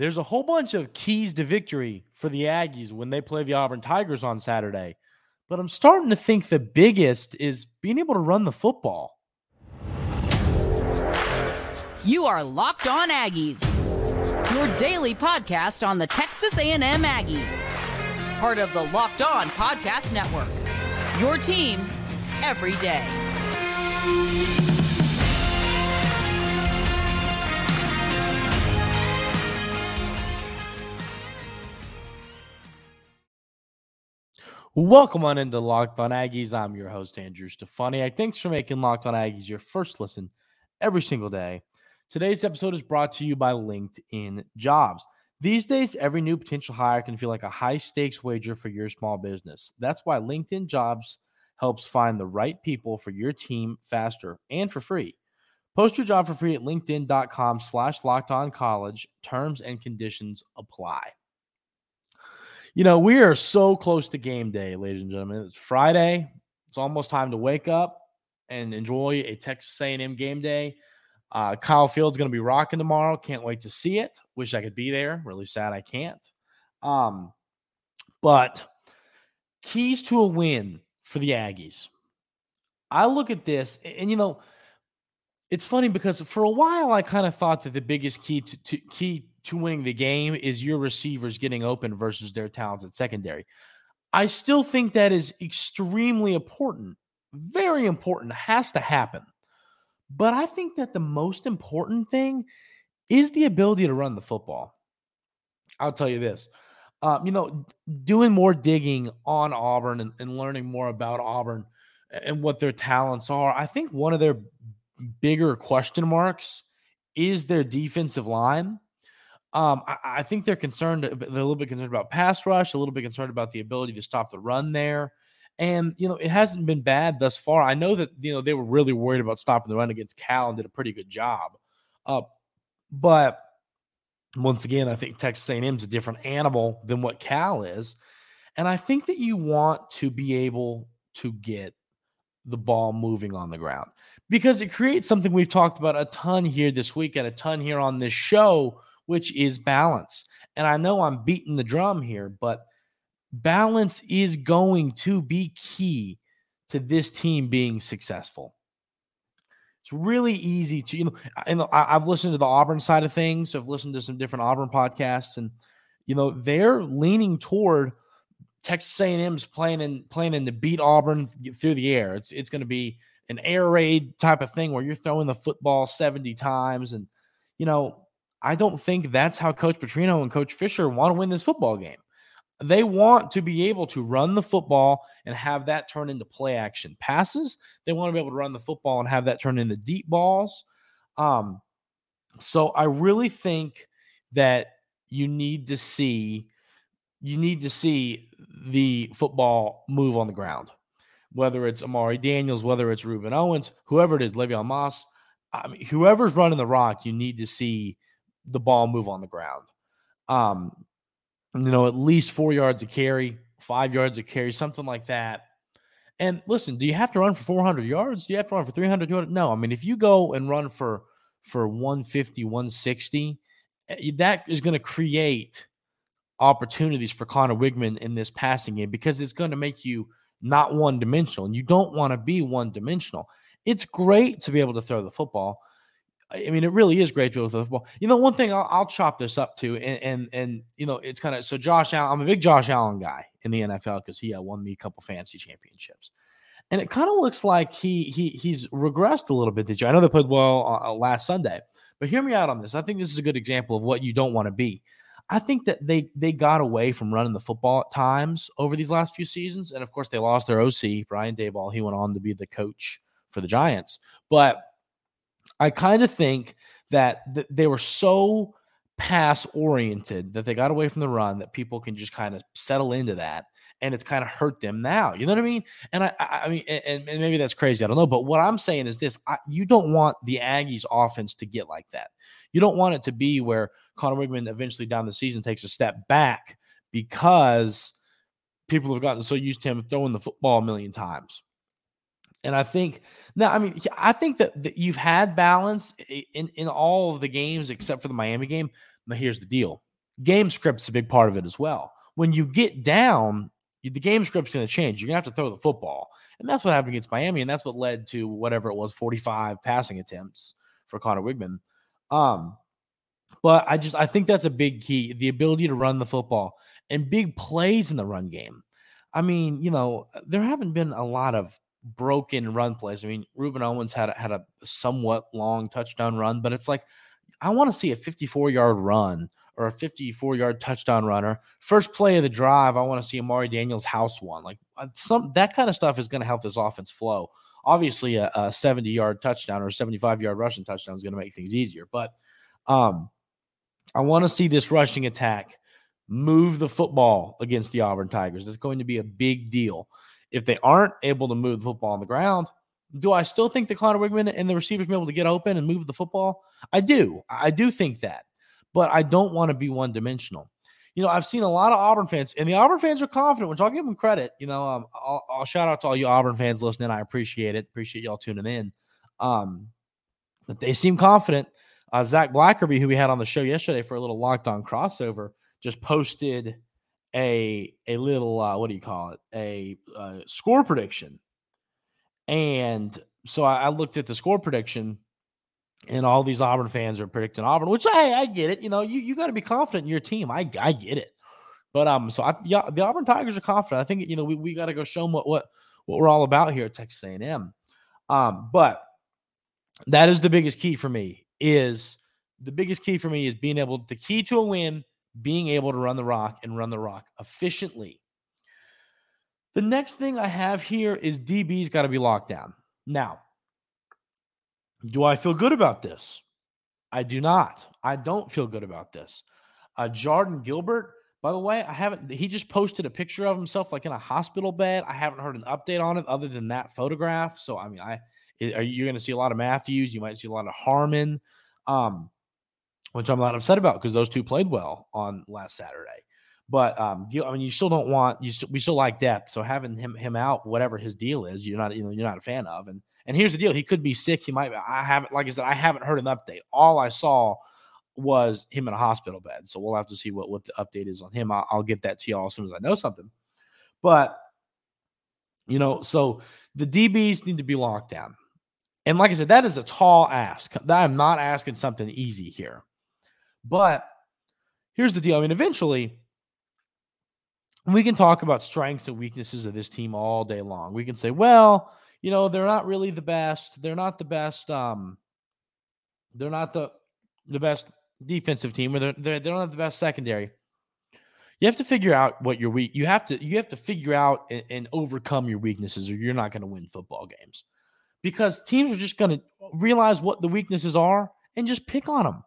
there's a whole bunch of keys to victory for the Aggies when they play the Auburn Tigers on Saturday. But I'm starting to think the biggest is being able to run the football. You are Locked On Aggies, your daily podcast on the Texas A&M Aggies, part of the Locked On Podcast Network. Your team every day. Welcome on into Locked On Aggies. I'm your host, Andrew Stefaniak. Thanks for making Locked On Aggies your first listen every single day. Today's episode is brought to you by LinkedIn Jobs. These days, every new potential hire can feel like a high stakes wager for your small business. That's why LinkedIn Jobs helps find the right people for your team faster and for free. Post your job for free at linkedin.com slash locked on college. Terms and conditions apply. You know, we are so close to game day, ladies and gentlemen. It's Friday. It's almost time to wake up and enjoy a Texas A&M game day. Uh, Kyle Field's going to be rocking tomorrow. Can't wait to see it. Wish I could be there. Really sad I can't. Um, but keys to a win for the Aggies. I look at this, and, you know, it's funny because for a while I kind of thought that the biggest key to, to key to winning the game is your receivers getting open versus their talented secondary. I still think that is extremely important, very important, has to happen. But I think that the most important thing is the ability to run the football. I'll tell you this. Um, you know, doing more digging on Auburn and, and learning more about Auburn and what their talents are, I think one of their bigger question marks is their defensive line. Um, I, I, think they're concerned. They're a little bit concerned about pass rush, a little bit concerned about the ability to stop the run there. And you know, it hasn't been bad thus far. I know that you know they were really worried about stopping the run against Cal and did a pretty good job. Uh, but once again, I think Texas A&M is a different animal than what Cal is, and I think that you want to be able to get the ball moving on the ground because it creates something we've talked about a ton here this week and a ton here on this show which is balance. And I know I'm beating the drum here, but balance is going to be key to this team being successful. It's really easy to, you know, and I've listened to the Auburn side of things. I've listened to some different Auburn podcasts, and you know they're leaning toward Texas A&M's planning planning to beat Auburn through the air. It's it's going to be an air raid type of thing where you're throwing the football 70 times, and you know I don't think that's how Coach Petrino and Coach Fisher want to win this football game. They want to be able to run the football and have that turn into play action passes. They want to be able to run the football and have that turn into deep balls. Um, so I really think that you need to see you need to see the football move on the ground, whether it's Amari Daniels, whether it's Rueben Owens, whoever it is, Le'Veon Moss. I mean, whoever's running the rock, you need to see the ball move on the ground. Um, you know, at least four yards of carry, five yards of carry, something like that. And listen, do you have to run for 400 yards? Do you have to run for 300, 200? No. I mean, if you go and run for for 150, 160, eh, that is going to create opportunities for Conner Weigman in this passing game because it's going to make you not one dimensional. And you don't want to be one dimensional. It's great to be able to throw the football, I mean, it really is great to with football. You know, one thing I'll, I'll chop this up to, and and, and you know, it's kind of so Josh Allen. I'm a big Josh Allen guy in the NFL because he uh, won me a couple fantasy championships, and it kind of looks like he he he's regressed a little bit this year. I know they played well uh, uh, last Sunday, but hear me out on this. I think this is a good example of what you don't want to be. I think that they they got away from running the football at times over these last few seasons, and of course they lost their OC Brian Daboll. He went on to be the coach for the Giants, but I kind of think that th- they were so pass oriented that they got away from the run that people can just kind of settle into that and it's kind of hurt them now. You know what I mean? And I, I, I mean, and, and, maybe that's crazy. I don't know. But what I'm saying is this: I, you don't want the Aggies' offense to get like that. You don't want it to be where Conner Weigman eventually down the season takes a step back because people have gotten so used to him throwing the football a million times. And I think now, I mean, I think that, that you've had balance in, in all of the games except for the Miami game. But here's the deal game script's a big part of it as well. When you get down, the game script's going to change. You're going to have to throw the football. And that's what happened against Miami. And that's what led to whatever it was 45 passing attempts for Conner Weigman. Um, but I just I think that's a big key the ability to run the football and big plays in the run game. I mean, you know, there haven't been a lot of broken run plays. I mean, Rueben Owens had had a somewhat long touchdown run, but it's like I want to see a 54 yard run or a 54 yard touchdown runner. First play of the drive, I want to see Amari Daniels house one. Like uh, some that kind of stuff is going to help this offense flow. Obviously, a, a 70 yard touchdown or a 75 yard rushing touchdown is going to make things easier, but um, I want to see this rushing attack move the football against the Auburn Tigers. That's going to be a big deal. If they aren't able to move the football on the ground, do I still think that Conner Weigman and the receivers be able to get open and move the football? I do. I do think that. But I don't want to be one dimensional. You know, I've seen a lot of Auburn fans, and the Auburn fans are confident, which I'll give them credit. You know, um, I'll, I'll, shout out to all you Auburn fans listening. I appreciate it. Appreciate y'all tuning in. Um, but they seem confident. Uh, Zach Blackerby, who we had on the show yesterday for a little locked on crossover, just posted a a little uh, what do you call it? A uh, score prediction. And so I, I, looked at the score prediction and all these auburn fans are predicting auburn which i i get it you know you, you got to be confident in your team i i get it. But um so I, yeah, the auburn tigers are confident i think you know we, we got to go show them what what what we're all about here at texas a&m um but that is the biggest key for me is the biggest key for me is being able the key to a win being able to run the rock and run the rock efficiently. The next thing I have here is DB's got to be locked down. Now, do I feel good about this? I do not. I don't feel good about this. Uh, Jordan Gilbert, by the way, I haven't. He just posted a picture of himself like in a hospital bed. I haven't heard an update on it other than that photograph. So I mean, I are you going to see a lot of Matthews? You might see a lot of Harmon. Um, which I'm not upset about because those two played well on last Saturday. But um, I mean, you still don't want you. St- we still like depth, so having him him out, whatever his deal is, you're not you know you're not a fan of. And and here's the deal: he could be sick. He might. I haven't, like I said, I haven't heard an update. All I saw was him in a hospital bed. So we'll have to see what what the update is on him. I'll, I'll get that to y'all as soon as I know something. But you know, so the DBs need to be locked down. And like I said, that is a tall ask. I'm not asking something easy here. But here's the deal. I mean, eventually, we can talk about strengths and weaknesses of this team all day long. We can say, well, you know, they're not really the best. They're not the best. Um, they're not the the best defensive team, or they're, they're they don't have the best secondary. You have to figure out what your weak. You have to you have to figure out and, and overcome your weaknesses, or you're not going to win football games. Because teams are just going to realize what the weaknesses are and just pick on them.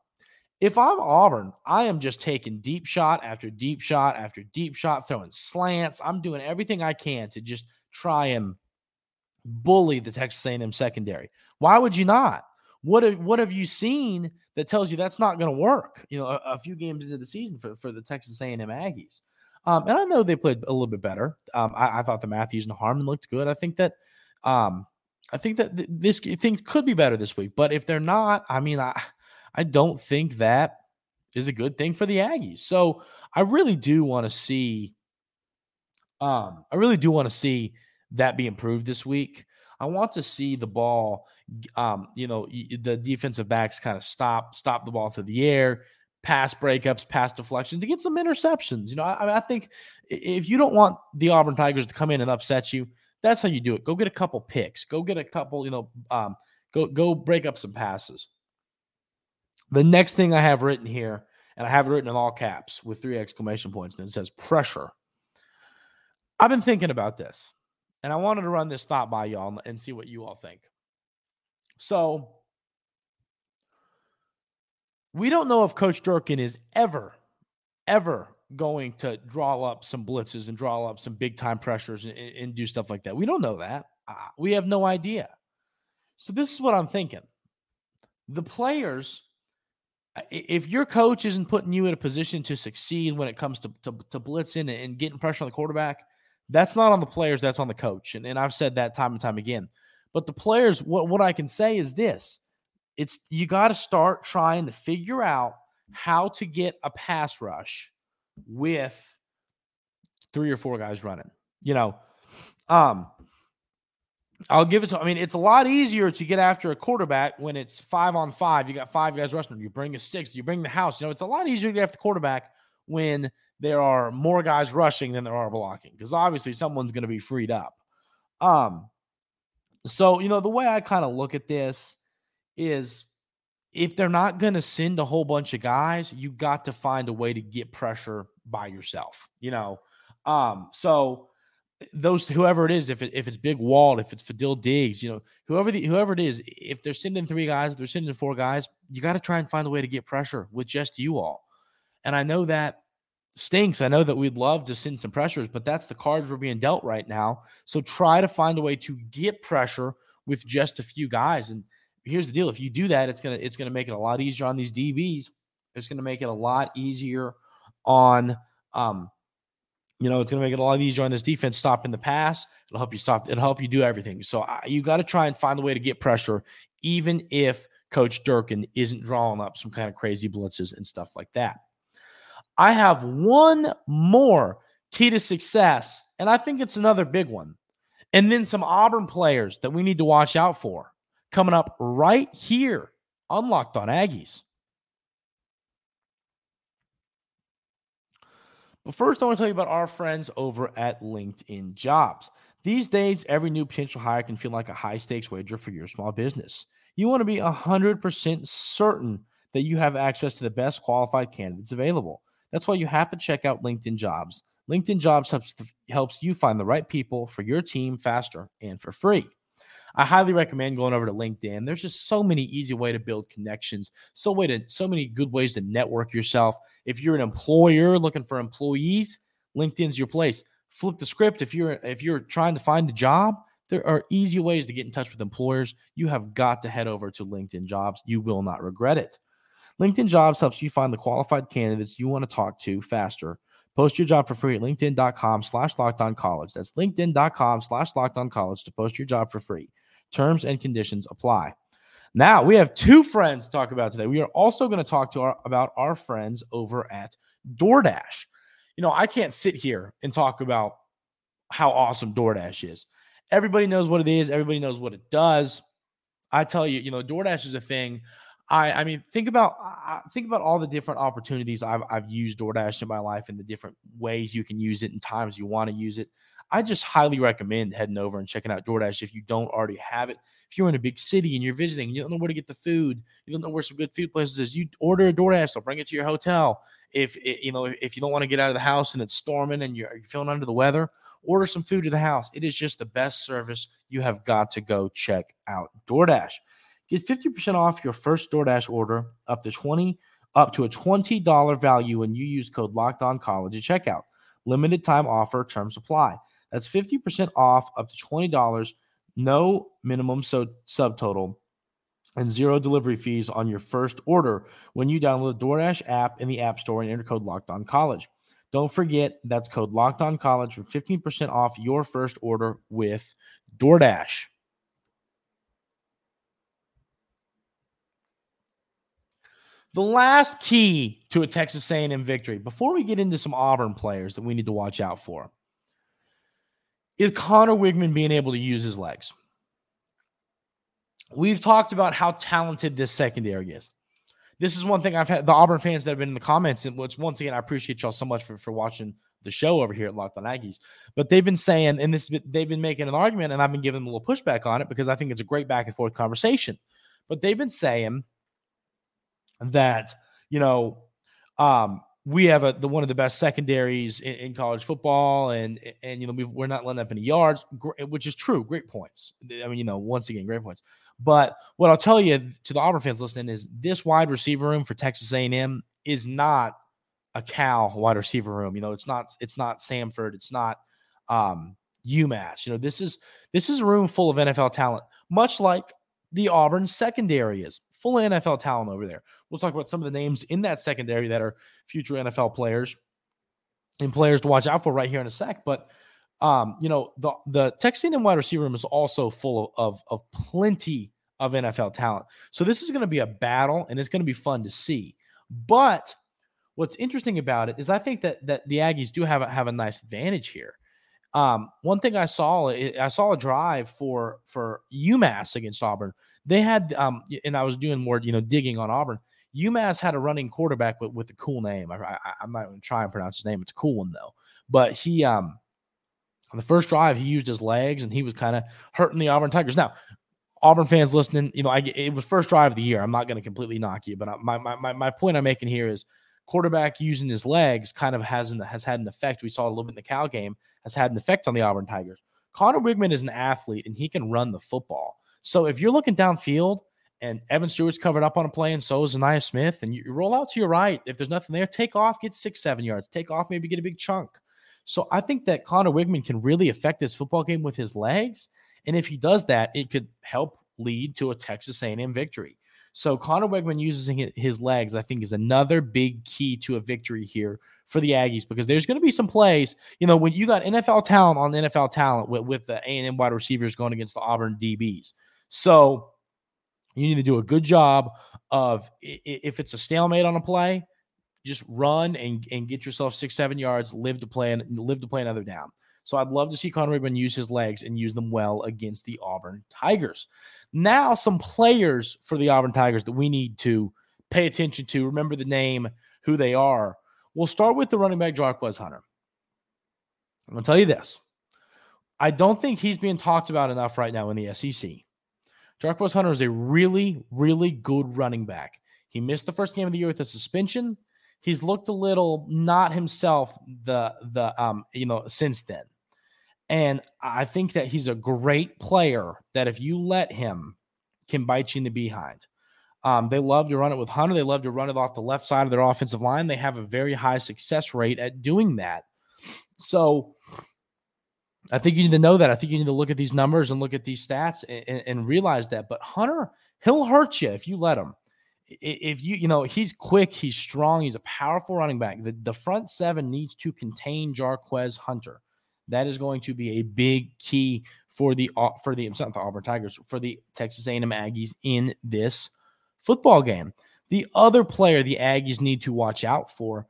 If I'm Auburn, I am just taking deep shot after deep shot after deep shot, throwing slants. I'm doing everything I can to just try and bully the Texas A&M secondary. Why would you not? What have, what have you seen that tells you that's not going to work? You know, a, a, few games into the season for, for the Texas A&M Aggies. Um, and I know they played a little bit better. Um, I, I, thought the Matthews and Harmon looked good. I think that um, I think that th- this things could be better this week. But if they're not, I mean, I I don't think that is a good thing for the Aggies. So I really do want to see, um, I really do want to see that be improved this week. I want to see the ball, um, you know, the defensive backs kind of stop, stop the ball through the air, pass breakups, pass deflections to get some interceptions. You know, I, I think if you don't want the Auburn Tigers to come in and upset you, that's how you do it. Go get a couple picks. Go get a couple, you know, um, go go break up some passes. The next thing I have written here, and I have it written in all caps with three exclamation points, and it says pressure. I've been thinking about this, and I wanted to run this thought by y'all and see what you all think. So, we don't know if Coach Durkin is ever, ever going to draw up some blitzes and draw up some big time pressures and, and do stuff like that. We don't know that. We have no idea. So, this is what I'm thinking the players if your coach isn't putting you in a position to succeed when it comes to, to, to blitzing and getting pressure on the quarterback, that's not on the players, that's on the coach. And, and I've said that time and time again. But the players, what, what I can say is this it's you got to start trying to figure out how to get a pass rush with three or four guys running. You know, um, I'll give it to. I mean, it's a lot easier to get after a quarterback when it's five on five. You got five guys rushing. You bring a six. You bring the house. You know, it's a lot easier to get after quarterback when there are more guys rushing than there are blocking because obviously someone's going to be freed up. Um, so you know the way I kind of look at this is if they're not going to send a whole bunch of guys, you got to find a way to get pressure by yourself. You know, um, so those whoever it is, if it, if it's Big Walt, if it's Fadil Diggs, you know, whoever the whoever it is, if they're sending three guys, they're sending four guys, you got to try and find a way to get pressure with just you all. And I know that stinks. I know that we'd love to send some pressures, but that's the cards we're being dealt right now. So try to find a way to get pressure with just a few guys. And here's the deal: if you do that, it's gonna it's gonna make it a lot easier on these DBs. It's gonna make it a lot easier on um you know, it's going to make it a lot easier on this defense stopping the pass. It'll help you stop. It'll help you do everything. So I, you got to try and find a way to get pressure, even if Coach Durkin isn't drawing up some kind of crazy blitzes and stuff like that. I have one more key to success, and I think it's another big one. And then some Auburn players that we need to watch out for coming up right here on Locked on Aggies. But first, I want to tell you about our friends over at LinkedIn Jobs. These days, every new potential hire can feel like a high stakes wager for your small business. You want to be 100% certain that you have access to the best qualified candidates available. That's why you have to check out LinkedIn Jobs. LinkedIn Jobs helps, helps you find the right people for your team faster and for free. I highly recommend going over to LinkedIn. There's just so many easy way to build connections, so way to so many good ways to network yourself. If you're an employer looking for employees, LinkedIn's your place. Flip the script. If you're if you're trying to find a job, there are easy ways to get in touch with employers. You have got to head over to LinkedIn Jobs. You will not regret it. LinkedIn Jobs helps you find the qualified candidates you want to talk to faster. Post your job for free at linkedin.com slash college. That's linkedin.com slash college to post your job for free. Terms and conditions apply. Now we have two friends to talk about today. We are also going to talk to our, about our friends over at DoorDash. You know, I can't sit here and talk about how awesome DoorDash is. Everybody knows what it is. Everybody knows what it does. I tell you, you know, DoorDash is a thing. I, I mean, think about uh, think about all the different opportunities I've I've used DoorDash in my life and the different ways you can use it and times you want to use it. I just highly recommend heading over and checking out DoorDash if you don't already have it. If you're in a big city and you're visiting, you don't know where to get the food, you don't know where some good food places is, you order a DoorDash, they'll bring it to your hotel. If you know, if you don't want to get out of the house and it's storming and you're, you're feeling under the weather, order some food to the house. It is just the best service. You have got to go check out DoorDash. Get 50% off your first DoorDash order up to 20 up to a $20 value when you use code locked on college at checkout. Limited time offer, terms apply. That's 50% off up to $20, no minimum so subtotal, and zero delivery fees on your first order when you download the DoorDash app in the App Store and enter code Locked On College. Don't forget that's code Locked On College for 15% off your first order with DoorDash. The last key to a Texas A&M victory, before we get into some Auburn players that we need to watch out for, is Conner Weigman being able to use his legs. We've talked about how talented this secondary is. This is one thing I've had the Auburn fans that have been in the comments, and which once again I appreciate y'all so much for, for watching the show over here at Locked On Aggies. But they've been saying, and this they've been making an argument, and I've been giving them a little pushback on it because I think it's a great back and forth conversation. But they've been saying that you know um, we have a the one of the best secondaries in, in college football, and and you know we are not letting up any yards, which is true. Great points. I mean, you know, once again, great points. But what I'll tell you to the Auburn fans listening is this wide receiver room for Texas A&M is not a Cal wide receiver room. You know, it's not it's not Samford, it's not um, UMass. You know, this is this is a room full of NFL talent, much like the Auburn secondary is full NFL talent over there. We'll talk about some of the names in that secondary that are future NFL players and players to watch out for right here in a sec. But um, you know, the the Texas A&M wide receiver room is also full of, of, of plenty of NFL talent. So this is going to be a battle, and it's going to be fun to see. But what's interesting about it is I think that that the Aggies do have a, have a nice advantage here. Um, one thing I saw, I saw a drive for for UMass against Auburn. They had, um, and I was doing more, you know, digging on Auburn. UMass had a running quarterback with, with a cool name. I, I, I'm not going to try and pronounce his name. It's a cool one though. But he, um, on the first drive, he used his legs and he was kind of hurting the Auburn Tigers. Now, Auburn fans listening, you know, I it was first drive of the year. I'm not going to completely knock you, but my, my my point I'm making here is quarterback using his legs kind of has an, has had an effect. We saw a little bit in the Cal game has had an effect on the Auburn Tigers. Conner Weigman is an athlete and he can run the football. So if you're looking downfield and Evan Stewart's covered up on a play and so is Ainias Smith, and you roll out to your right, if there's nothing there, take off, get six, seven yards, take off, maybe get a big chunk. So I think that Conner Weigman can really affect this football game with his legs. And if he does that, it could help lead to a Texas A&M victory. So Conner Weigman using his legs, I think, is another big key to a victory here for the Aggies because there's going to be some plays. You know, when you got NFL talent on NFL talent with, with the A&M wide receivers going against the Auburn DBs, so you need to do a good job of if it's a stalemate on a play, just run and, and get yourself six, seven yards, live to play and live to play another down. So I'd love to see Conner Weigman use his legs and use them well against the Auburn Tigers. Now, some players for the Auburn Tigers that we need to pay attention to. Remember the name, who they are. We'll start with the running back Jarquez Hunter. I'm to tell you this. I don't think he's being talked about enough right now in the SEC. Jarquez Hunter is a really, really good running back. He missed the first game of the year with a suspension. He's looked a little not himself the the um you know since then. And I think that he's a great player that if you let him, can bite you in the behind. Um, they love to run it with Hunter. They love to run it off the left side of their offensive line. They have a very high success rate at doing that. So I think you need to know that. I think you need to look at these numbers and look at these stats and, and realize that. But Hunter, he'll hurt you if you let him. If you, you know, he's quick, he's strong, he's a powerful running back. The, the front seven needs to contain Jarquez Hunter. That is going to be a big key for the uh, for the not the Auburn Tigers for the Texas A&M Aggies in this football game. The other player the Aggies need to watch out for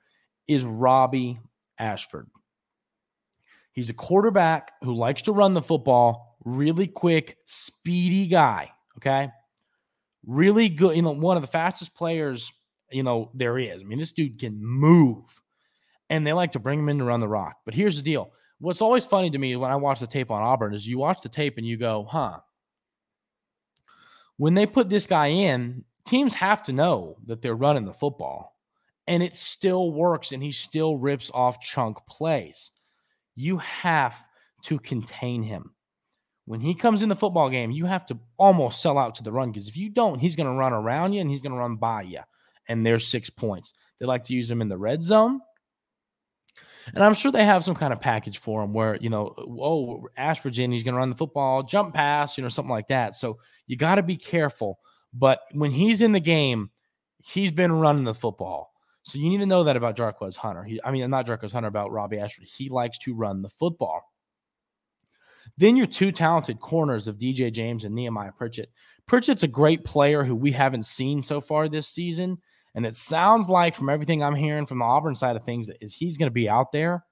is Robby Ashford. He's a quarterback who likes to run the football, really quick, speedy guy. Okay. Really good, you know, one of the fastest players, you know, there is. I mean, this dude can move and they like to bring him in to run the rock. But here's the deal what's always funny to me when I watch the tape on Auburn is you watch the tape and you go, huh. When they put this guy in, teams have to know that they're running the football and it still works and he still rips off chunk plays. You have to contain him. When he comes in the football game, you have to almost sell out to the run because if you don't, he's going to run around you and he's going to run by you. And there's six points. They like to use him in the red zone. And I'm sure they have some kind of package for him where, you know, oh, Ashford he's going to run the football, jump pass, you know, something like that. So you got to be careful. But when he's in the game, he's been running the football. So you need to know that about Jarquez Hunter. He, I mean, not Jarquez Hunter, about Robby Ashford. He likes to run the football. Then your two talented corners of DJ James and Nehemiah Pritchett. Pritchett's a great player who we haven't seen so far this season. And it sounds like, from everything I'm hearing from the Auburn side of things, is he's going to be out there.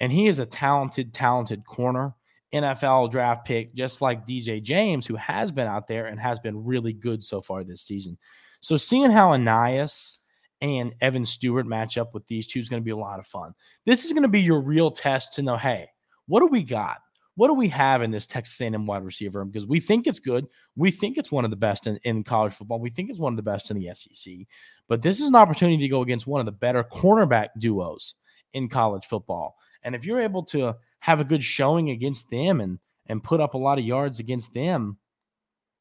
And he is a talented, talented corner, NFL draft pick, just like DJ James, who has been out there and has been really good so far this season. So seeing how Ainias and Evan Stewart match up with these two is going to be a lot of fun. This is going to be your real test to know, hey, what do we got? what do we have in this Texas A&M wide receiver? Because we think it's good. We think it's one of the best in, in college football. We think it's one of the best in the SEC. But this is an opportunity to go against one of the better cornerback duos in college football. And if you're able to have a good showing against them and and put up a lot of yards against them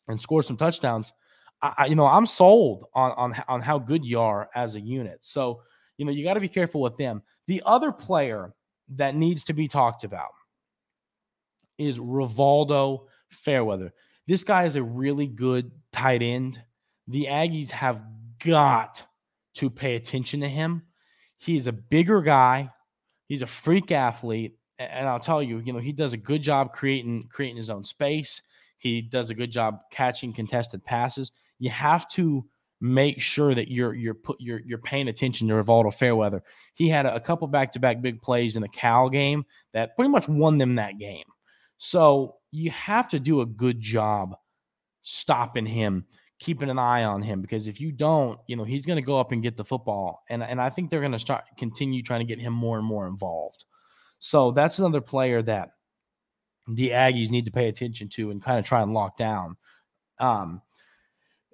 and score some touchdowns, I, you know I'm sold on on on how good you are as a unit. So you know you got to be careful with them. The other player that needs to be talked about is Rivaldo Fairweather. This guy is a really good tight end. The Aggies have got to pay attention to him. He's a bigger guy. He's a freak athlete. And I'll tell you, you know, he does a good job creating creating his own space. He does a good job catching contested passes. You have to make sure that you're you're put you're you're paying attention to Rivaldo Fairweather. He had a, a couple back to back big plays in the Cal game that pretty much won them that game. So you have to do a good job stopping him, keeping an eye on him because if you don't, you know he's going to go up and get the football, and and I think they're going to start continue trying to get him more and more involved. So that's another player that the Aggies need to pay attention to and kind of try and lock down. Um,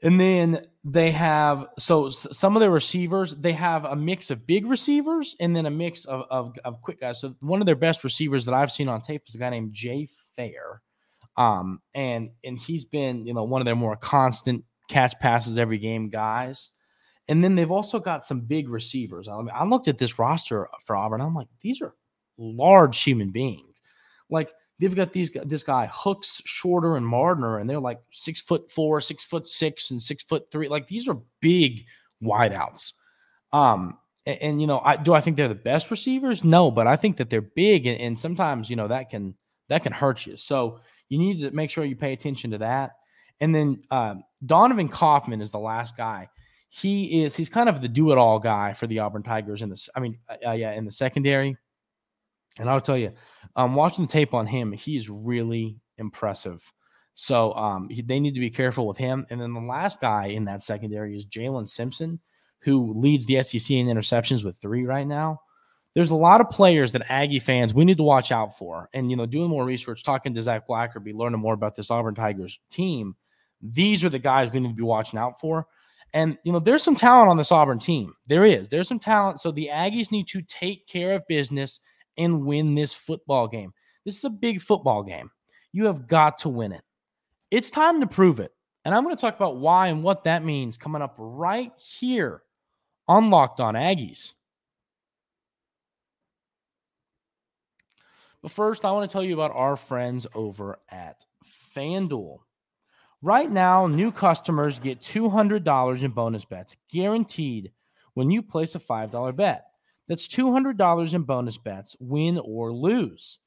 and then they have so some of their receivers, they have a mix of big receivers and then a mix of, of, of quick guys. So one of their best receivers that I've seen on tape is a guy named Jay Fair. Um, and and he's been, you know, one of their more constant catch passes every game guys. And then they've also got some big receivers. I, mean, I looked at this roster for Auburn. I'm like, these are large human beings. Like they've got these this guy Hooks, Shorter, and Mardner, and they're like six foot four, six foot six, and six foot three. Like these are big wideouts. Um, and, and, you know, I do I think they're the best receivers? No, but I think that they're big, and, and sometimes you know that can that can hurt you. So you need to make sure you pay attention to that. And then uh, Donovan Kaufman is the last guy. He is he's kind of the do it all guy for the Auburn Tigers in this. I mean, uh, yeah, in the secondary. And I'll tell you, um, watching the tape on him, he's really impressive. So um, he, they need to be careful with him. And then the last guy in that secondary is Jaylin Simpson, who leads the SEC in interceptions with three right now. There's a lot of players that Aggie fans we need to watch out for. And you know, doing more research, talking to Zach Blackerby, learning more about this Auburn Tigers team. These are the guys we need to be watching out for. And you know, there's some talent on this Auburn team. There is. There's some talent. So the Aggies need to take care of business and win this football game. This is a big football game. You have got to win it. It's time to prove it. And I'm going to talk about why and what that means coming up right here on Locked On Aggies. But first, I want to tell you about our friends over at FanDuel. Right now, new customers get $200 in bonus bets guaranteed when you place a $5 bet. That's $200 in bonus bets, win or lose.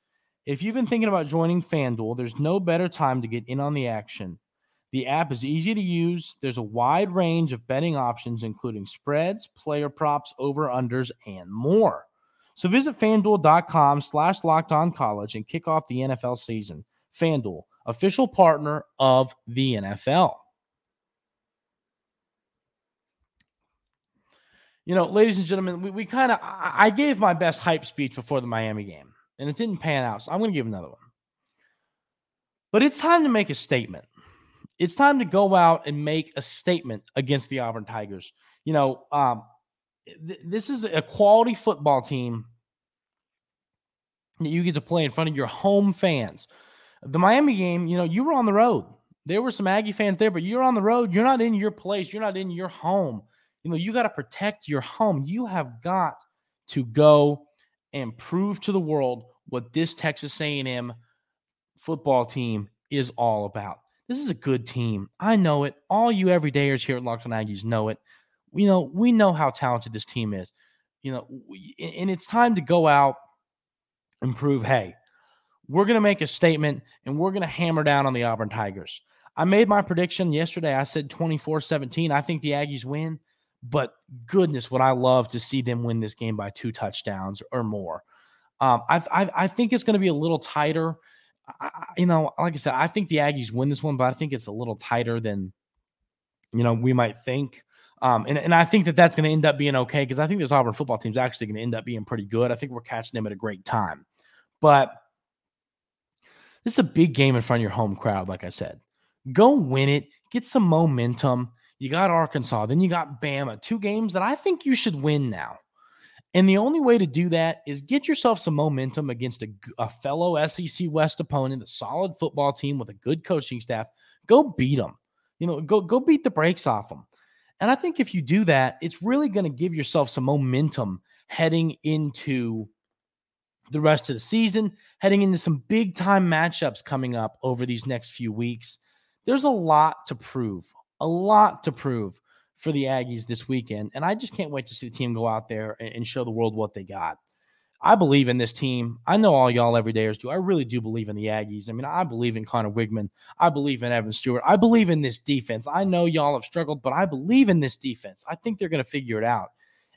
If you've been thinking about joining FanDuel, there's no better time to get in on the action. The app is easy to use. There's a wide range of betting options, including spreads, player props, over-unders, and more. So visit fanduel.com slash locked on college and kick off the NFL season. FanDuel, official partner of the NFL. You know, ladies and gentlemen, we, we kind of, I gave my best hype speech before the Miami game, and it didn't pan out. So I'm going to give another one. But it's time to make a statement. It's time to go out and make a statement against the Auburn Tigers. You know, um, th- this is a quality football team that you get to play in front of your home fans. The Miami game, you know, you were on the road. There were some Aggie fans there, but you're on the road. You're not in your place. You're not in your home you know, you got to protect your home. You have got to go and prove to the world what this Texas A&M football team is all about. This is a good team. I know it. All you everydayers here at Locked on Aggies know it. You know, we know how talented this team is. You know, and it's time to go out and prove, hey, we're going to make a statement and we're going to hammer down on the Auburn Tigers. I made my prediction yesterday. I said 24 17. I think the Aggies win. But goodness, would I love to see them win this game by two touchdowns or more. Um, I, I, think it's going to be a little tighter. I, you know, like I said, I think the Aggies win this one, but I think it's a little tighter than you know we might think. Um, and, and I think that that's going to end up being okay because I think this Auburn football team is actually going to end up being pretty good. I think we're catching them at a great time. But this is a big game in front of your home crowd, like I said. Go win it, get some momentum. You got Arkansas, then you got Bama, two games that I think you should win now. And the only way to do that is get yourself some momentum against a, a, fellow SEC West opponent, a solid football team with a good coaching staff. Go beat them. You know, go go beat the brakes off them. And I think if you do that, it's really going to give yourself some momentum heading into the rest of the season, heading into some big time matchups coming up over these next few weeks. There's a lot to prove, a lot to prove for the Aggies this weekend. And I just can't wait to see the team go out there and show the world what they got. I believe in this team. I know all y'all everydayers do. I really do believe in the Aggies. I mean, I believe in Conner Weigman. I believe in Evan Stewart. I believe in this defense. I know y'all have struggled, but I believe in this defense. I think they're going to figure it out.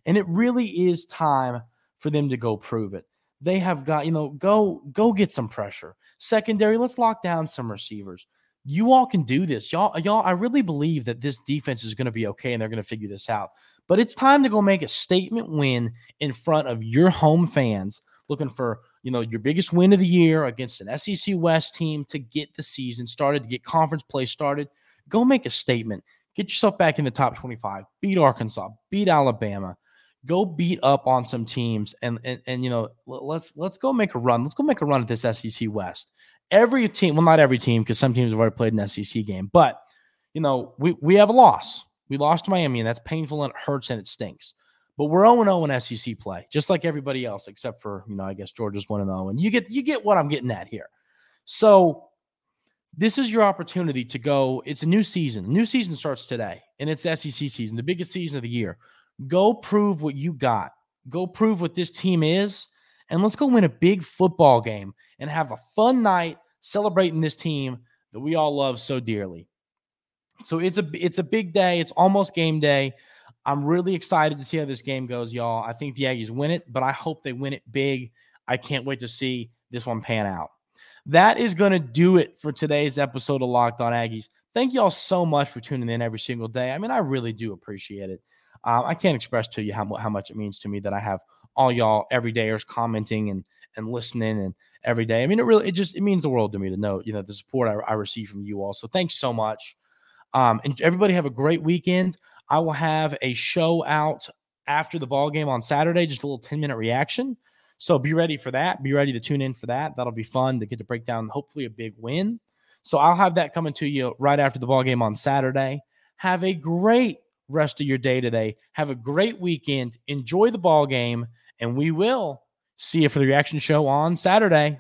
And it really is time for them to go prove it. They have got, you know, go go get some pressure. Secondary, let's lock down some receivers. You all can do this. Y'all, uh, y'all, I really believe that this defense is going to be okay and they're going to figure this out. But it's time to go make a statement win in front of your home fans, looking for you know your biggest win of the year against an SEC West team to get the season started, to get conference play started. Go make a statement. Get yourself back in the top 25. Beat Arkansas. Beat Alabama. Go beat up on some teams and and, and you know let's let's go make a run. Let's go make a run at this SEC West. Every team, well, not every team, because some teams have already played an SEC game, but you know we we have a loss we lost to Miami, and that's painful and it hurts and it stinks. But we're 0 0 in SEC play, just like everybody else, except for, you know, I guess Georgia's 1 0. And you get you get what I'm getting at here. So this is your opportunity to go. It's a new season. New season starts today, and it's SEC season, the biggest season of the year. Go prove what you got. Go prove what this team is, and let's go win a big football game and have a fun night celebrating this team that we all love so dearly. So it's a it's a big day. It's almost game day. I'm really excited to see how this game goes, y'all. I think the Aggies win it, but I hope they win it big. I can't wait to see this one pan out. That is going to do it for today's episode of Locked On Aggies. Thank you all so much for tuning in every single day. I mean, I really do appreciate it. Uh, I can't express to you how, how much it means to me that I have all y'all everydayers commenting and and listening and every day. I mean, it really it just it means the world to me to know you know the support I, I receive from you all. So thanks so much. Um, and everybody have a great weekend. I will have a show out after the ball game on Saturday, just a little 10 minute reaction. So be ready for that. Be ready to tune in for that. That'll be fun to get to break down, hopefully, a big win. So I'll have that coming to you right after the ball game on Saturday. Have a great rest of your day today. Have a great weekend. Enjoy the ball game, and we will see you for the reaction show on Saturday.